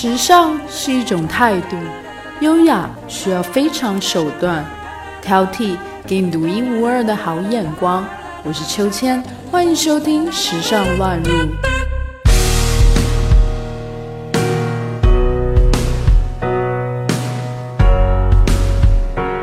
时尚是一种态度，优雅需要非常手段，挑剔给你独一无二的好眼光。我是秋千，欢迎收听《时尚乱入》。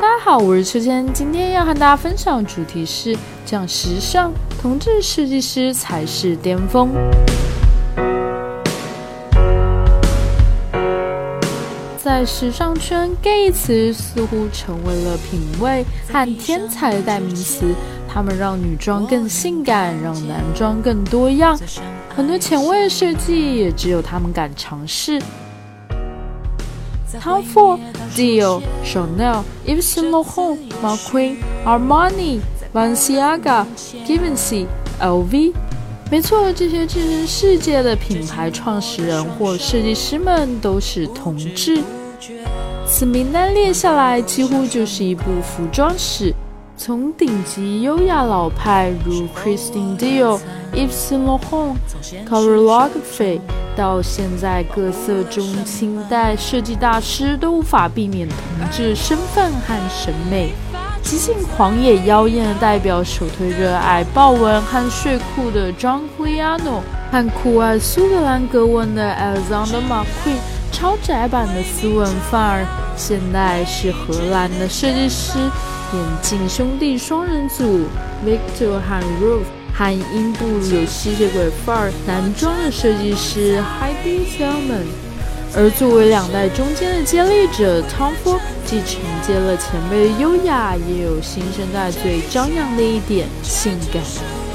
大家好，我是秋千，今天要和大家分享的主题是：讲时尚，同志设计师才是巅峰。在时尚圈，gay 词似乎成为了品味和天才的代名词。他们让女装更性感，让男装更多样。很多前卫的设计也只有他们敢尝试。Tom Ford、Dior、Chanel、Yves Saint Laurent、McQueen、Armani、v a n c i a g a、Givenchy、LV，没错，这些置身世界的品牌创始人或设计师们都是同志。此名单列下来，几乎就是一部服装史。从顶级优雅老派如 Christian Dior、Yves Saint Laurent、Karl Lagerfeld，到现在各色中清代设计大师都无法避免同志身份和审美。极尽狂野妖艳的代表，首推热爱豹纹和睡裤的 John Galliano，和酷爱苏格兰格纹的 Alexander McQueen。超窄版的斯文范儿，现代是荷兰的设计师眼镜兄弟双人组 Victor 和 Ruth，和印度有吸血鬼范儿男装的设计师 Heidi Selman。而作为两代中间的接力者，Tom Ford 既承接了前辈的优雅，也有新生代最张扬的一点性感。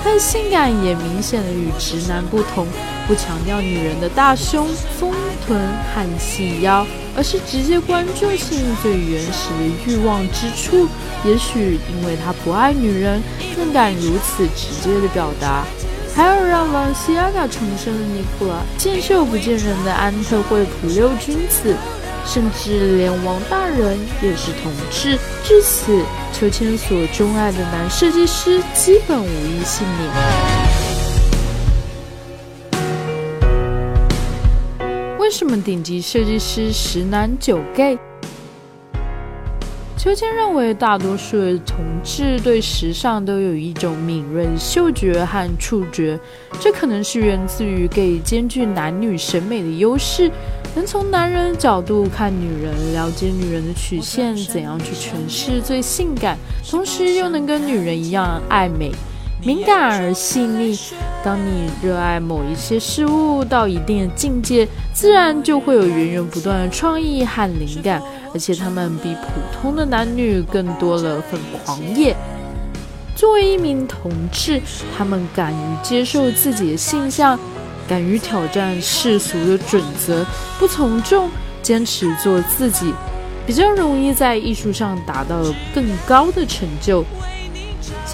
他性感也明显的与直男不同，不强调女人的大胸、丰臀和细腰，而是直接关注性最原始的欲望之处。也许因为他不爱女人，更敢如此直接的表达。还有让王西亚嘎重生的尼古拉，见秀不见人的安特惠普六君子。甚至连王大人也是同志，至此，秋千所钟爱的男设计师基本无一幸免。为什么顶级设计师十男九 gay？秋千认为，大多数的同志对时尚都有一种敏锐嗅觉和触觉，这可能是源自于 gay 兼具男女审美的优势，能从男人的角度看女人，了解女人的曲线，怎样去诠释最性感，同时又能跟女人一样爱美。敏感而细腻。当你热爱某一些事物到一定的境界，自然就会有源源不断的创意和灵感，而且他们比普通的男女更多了份狂野。作为一名同志，他们敢于接受自己的性向，敢于挑战世俗的准则，不从众，坚持做自己，比较容易在艺术上达到更高的成就。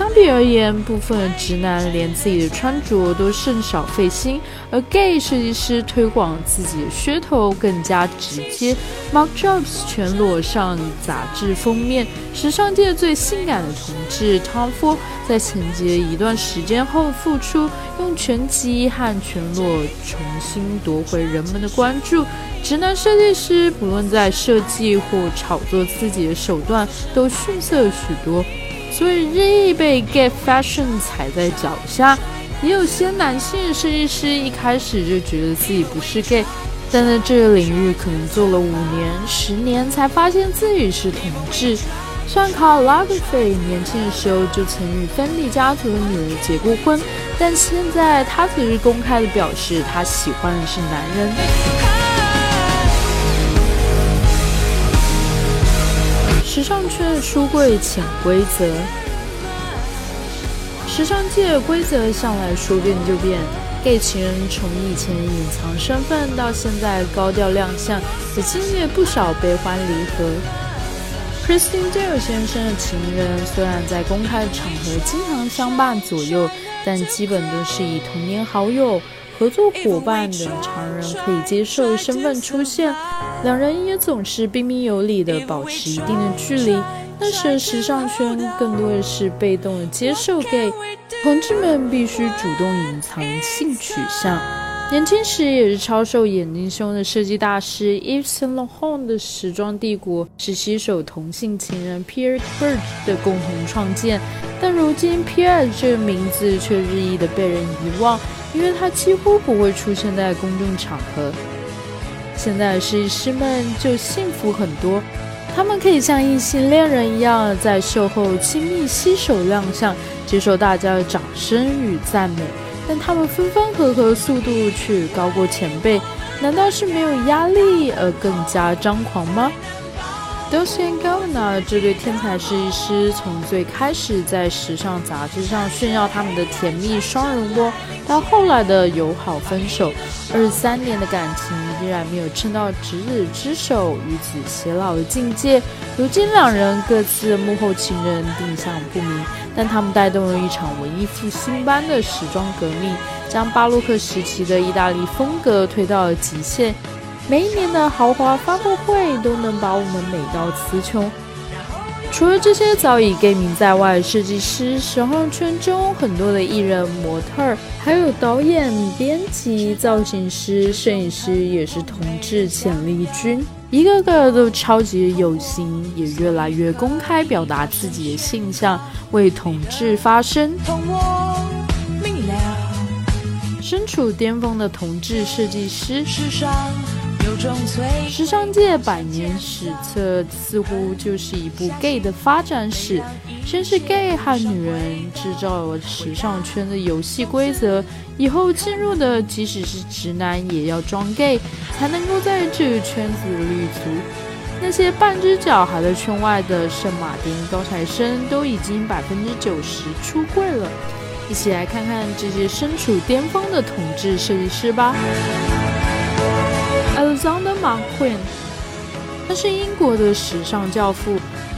相比而言，部分直男连自己的穿着都甚少费心，而 gay 设计师推广自己的噱头更加直接。Mark Jobs 全裸上杂志封面，时尚界最性感的同志 Tom Ford 在承接一段时间后复出，用拳击和全裸重新夺回人们的关注。直男设计师不论在设计或炒作自己的手段都逊色许多。所以日益被 gay fashion 踩在脚下，也有些男性设计师一开始就觉得自己不是 gay，但在这个领域可能做了五年、十年才发现自己是同志。虽然 Karl Lagerfeld 年轻的时候就曾与芬利家族的女儿结过婚，但现在他则是公开的表示他喜欢的是男人。时尚圈的书柜潜规则，时尚界规则向来说变就变。gay 情人从以前隐藏身份到现在高调亮相，也经历了不少悲欢离合。Christian Dior 先生的情人虽然在公开场合经常相伴左右，但基本都是以童年好友。合作伙伴等常人可以接受的身份出现，两人也总是彬彬有礼的保持一定的距离。但是时尚圈更多的是被动的接受 gay，同志们必须主动隐藏性取向。年轻时也是超受眼镜兄的设计大师 Yves Saint Laurent 的时装帝国，是携手同性情人 Pierre Berge 的共同创建。但如今 Pierre 这个名字却日益的被人遗忘，因为他几乎不会出现在公众场合。现在的设计师们就幸福很多，他们可以像异性恋人一样，在秀后亲密携手亮相，接受大家的掌声与赞美。但他们分分合合速度却高过前辈，难道是没有压力而更加张狂吗？Dolce Gabbana 这对天才设计师从最开始在时尚杂志上炫耀他们的甜蜜双人窝，到后来的友好分手，二十三年的感情依然没有撑到执子之手与子偕老的境界。如今两人各自幕后情人，定向不明。但他们带动了一场文艺复兴般的时装革命，将巴洛克时期的意大利风格推到了极限。每一年的豪华发布会都能把我们美到词穷。除了这些早已 gây 名在外的设计师，时尚圈中很多的艺人、模特儿，还有导演、编辑、造型师、摄影师，也是同志潜力军。一个个都超级有型，也越来越公开表达自己的性向，为同志发声。身处巅峰的同志设计师。时尚界百年史册似乎就是一部 gay 的发展史。先是 gay 和女人制造了时尚圈的游戏规则，以后进入的即使是直男也要装 gay 才能够在这个圈子立足。那些半只脚还在圈外的圣马丁高材生都已经百分之九十出柜了。一起来看看这些身处巅峰的统治设计师吧。Alexander McQueen，他是英国的时尚教父，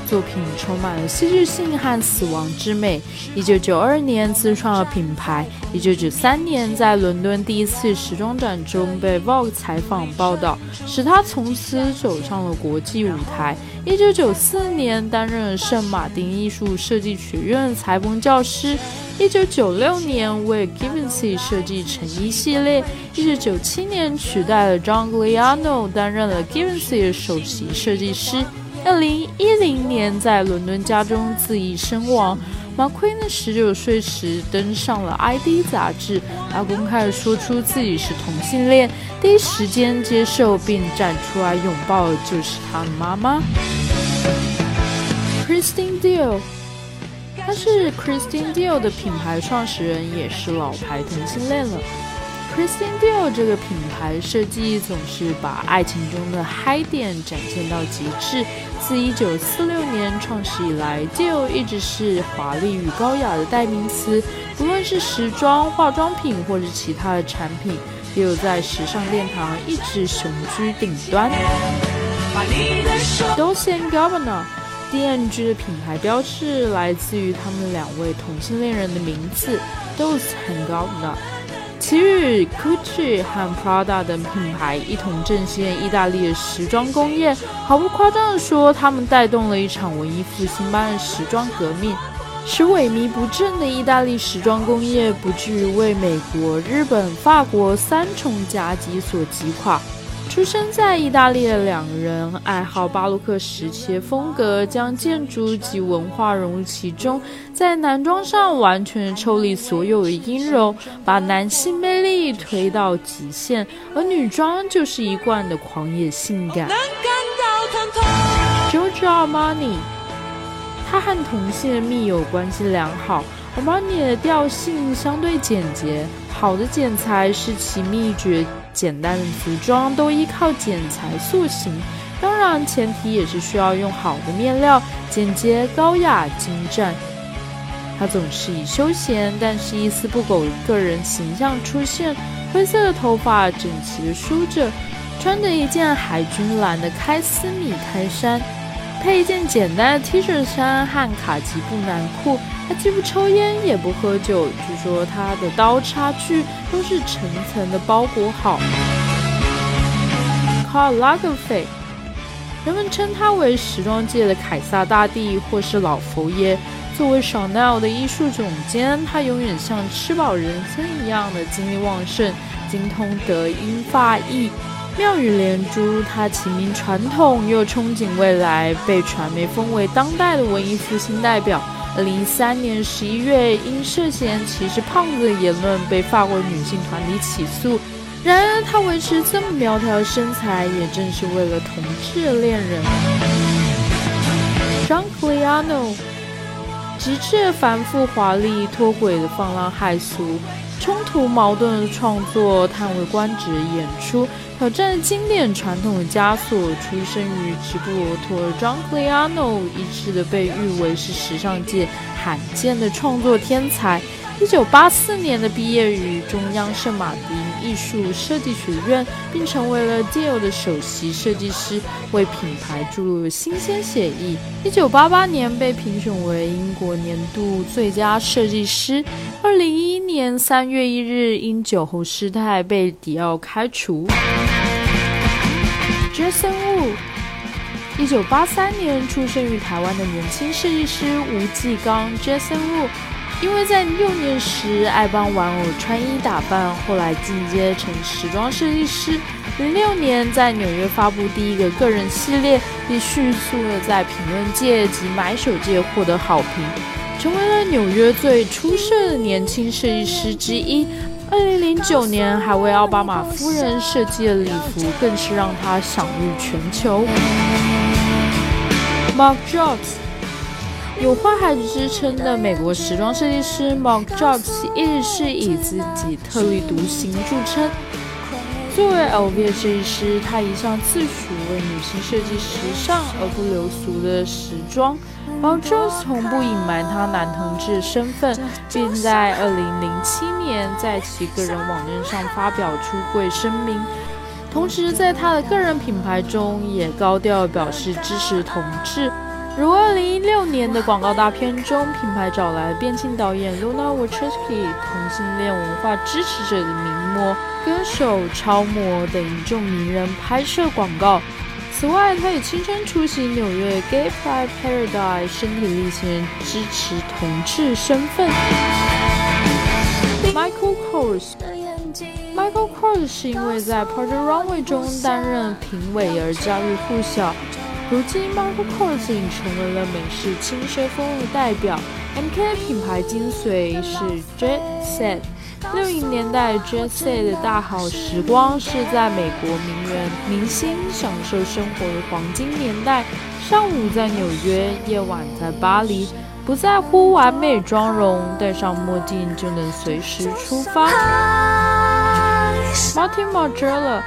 作品充满了戏剧性和死亡之美。一九九二年自创了品牌，一九九三年在伦敦第一次时装展中被 Vogue 采访报道，使他从此走上了国际舞台。一九九四年担任圣马丁艺术设计学院裁缝教师。一九九六年为 Givenchy 设计成衣系列，一九九七年取代了 John Gliano 担任了 Givenchy 的首席设计师。二零一零年在伦敦家中自缢身亡。马奎呢，十九岁时登上了 ID 杂志，他公开说出自己是同性恋，第一时间接受并站出来拥抱的就是他的妈妈 Christine Dio。他是 Christian Dior 的品牌创始人，也是老牌同性恋了。Christian Dior 这个品牌设计总是把爱情中的嗨点展现到极致。自1946年创始以来，Dior 一直是华丽与高雅的代名词。不论是时装、化妆品或是其他的产品，Dior 在时尚殿堂一直雄居顶端。Dolce Gabbana。D.N.G 的品牌标志来自于他们两位同性恋人的名字，Dolce 和 Gabbana。其余 Gucci 和 Prada 等品牌一同振兴意大利的时装工业。毫不夸张地说，他们带动了一场文艺复兴般的时装革命，使萎靡不振的意大利时装工业不至于为美国、日本、法国三重夹击所击垮。出生在意大利的两人，爱好巴洛克时期的风格，将建筑及文化融入其中，在男装上完全抽离所有的阴柔，把男性魅力推到极限，而女装就是一贯的狂野性感。Giorgio Armani，他和同性的密友关系良好，Armani 的调性相对简洁，好的剪裁是其秘诀。简单的服装都依靠剪裁塑形，当然前提也是需要用好的面料，简洁、高雅、精湛。他总是以休闲但是一丝不苟的个人形象出现，灰色的头发整齐的梳着，穿着一件海军蓝的开司米开衫，配一件简单的 T 恤衫和卡其布男裤。他既不抽烟也不喝酒，据说他的刀叉具都是层层的包裹好。carl lagofe 人们称他为时装界的凯撒大帝或是老佛爷。作为 Chanel 的艺术总监，他永远像吃饱人参一样的精力旺盛，精通德英法意，妙语连珠。他启明传统又憧憬未来，被传媒封为当代的文艺复兴代表。二零一三年十一月，因涉嫌歧视胖子的言论被法国女性团体起诉。然而，他维持这么苗条的身材，也正是为了同志恋人 j o h n c l i a n o 极致繁复华丽、脱轨的放浪害俗、冲突矛盾的创作、叹为观止的演出、挑战经典传统的枷锁。出生于直布罗陀的 John c l i a n o 一致的被誉为是时尚界罕见的创作天才。一九八四年的毕业于中央圣马丁艺术设计学院，并成为了 Dior 的首席设计师，为品牌注入新鲜血液。一九八八年被评选为英国年度最佳设计师。二零一一年三月一日，因酒后失态被迪奥开除。Jason Wu，一九八三年出生于台湾的年轻设计师吴继刚。Jason Wu。因为在幼年时爱帮玩偶穿衣打扮，后来进阶成时装设计师。零六年在纽约发布第一个个人系列，并迅速的在评论界及买手界获得好评，成为了纽约最出色的年轻设计师之一。二零零九年还为奥巴马夫人设计了礼服，更是让他享誉全球。Mark Jobs。有“坏孩子”之称的美国时装设计师 Mark Jobs 一直是以自己特立独行著称。作为 LV 的设计师，他一向自诩为女性设计时尚而不流俗的时装。Mark Jobs 从不隐瞒他男同志的身份，并在2007年在其个人网站上发表出柜声明，同时在他的个人品牌中也高调表示支持同志。如2016年的广告大片中，品牌找来变性导演 Luna Wachowski、同性恋文化支持者的名模、歌手超模等一众名人拍摄广告。此外，他也亲身出席纽约 Gay Pride Paradise，身体力行支持同志身份。Michael Kors，Michael Kors 是因为在 Party Runway 中担任评委而家喻户晓。如今，Michael Kors 已成为了美式轻奢风的代表。MK 品牌精髓是 Jet Set。六零年代 Jet Set 的大好时光是在美国名人明星享受生活的黄金年代。上午在纽约，夜晚在巴黎，不在乎完美妆容，戴上墨镜就能随时出发。Martin Margiela。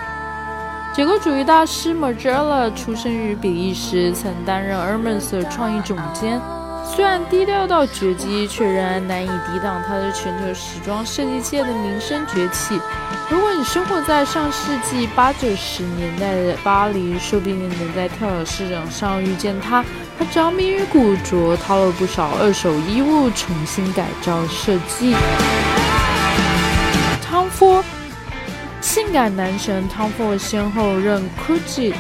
结构主义大师 Magella 出生于比利时，曾担任 Hermes 的创意总监。虽然低调到绝迹，却仍然难以抵挡他在全球时装设计界的名声崛起。如果你生活在上世纪八九十年代的巴黎，说不定能在跳蚤市场上遇见他。他着迷于古着，淘了不少二手衣物，重新改造设计。Tom Ford。性感男神 Tom Ford 先后任 Gucci、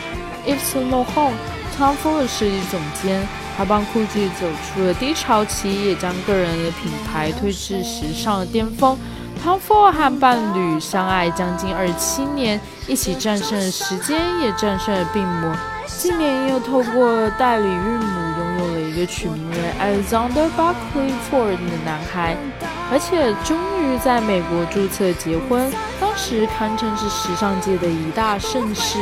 Yves Saint Laurent、Tom Ford 设计总监，还帮 Gucci 走出了低潮期，也将个人的品牌推至时尚的巅峰。Tom Ford 和伴侣相爱将近二十七年，一起战胜了时间，也战胜了病魔。近年又透过代理孕母，拥有了一个取名为 Alexander Buckley Ford 的男孩。而且终于在美国注册结婚，当时堪称是时尚界的一大盛事。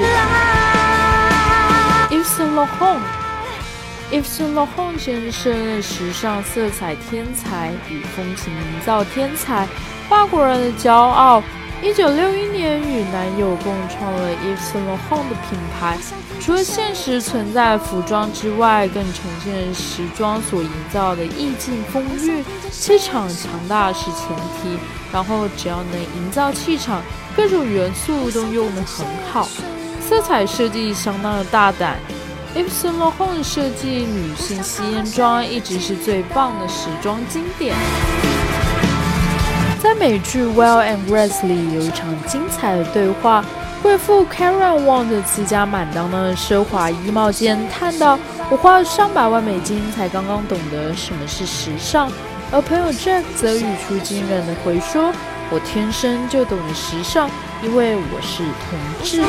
Yves Saint Laurent，Yves Saint Laurent 先生的，时尚色彩天才与风情营造天才，法国人的骄傲。一九六一年，与男友共创了 Yves Saint Laurent 的品牌。除了现实存在服装之外，更呈现时装所营造的意境风韵、气场强大是前提。然后只要能营造气场，各种元素都用得很好。色彩设计相当的大胆。Yves Saint Laurent 设计女性吸烟装一直是最棒的时装经典。在美剧《Well and Grace》里有一场精彩的对话贵妇 Karen 望着自家满当当的奢华衣帽间叹道：“我花了上百万美金才刚刚懂得什么是时尚。”而朋友 Jack 则语出惊人的回说：“我天生就懂得时尚，因为我是同志。”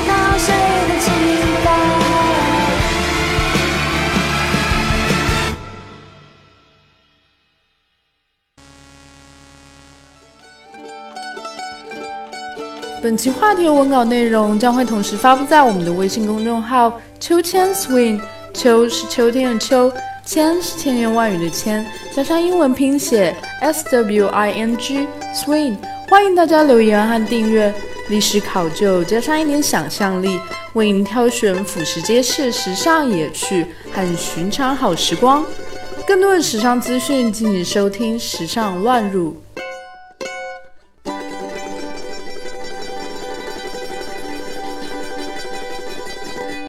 本期话题的文稿内容将会同时发布在我们的微信公众号“秋千 swing”。秋是秋天的秋，千是千言万语的千，加上英文拼写 s w i n g swing。欢迎大家留言和订阅。历史考究加上一点想象力，为您挑选俯拾皆是时尚野趣和寻常好时光。更多的时尚资讯，敬请收听《时尚乱入》。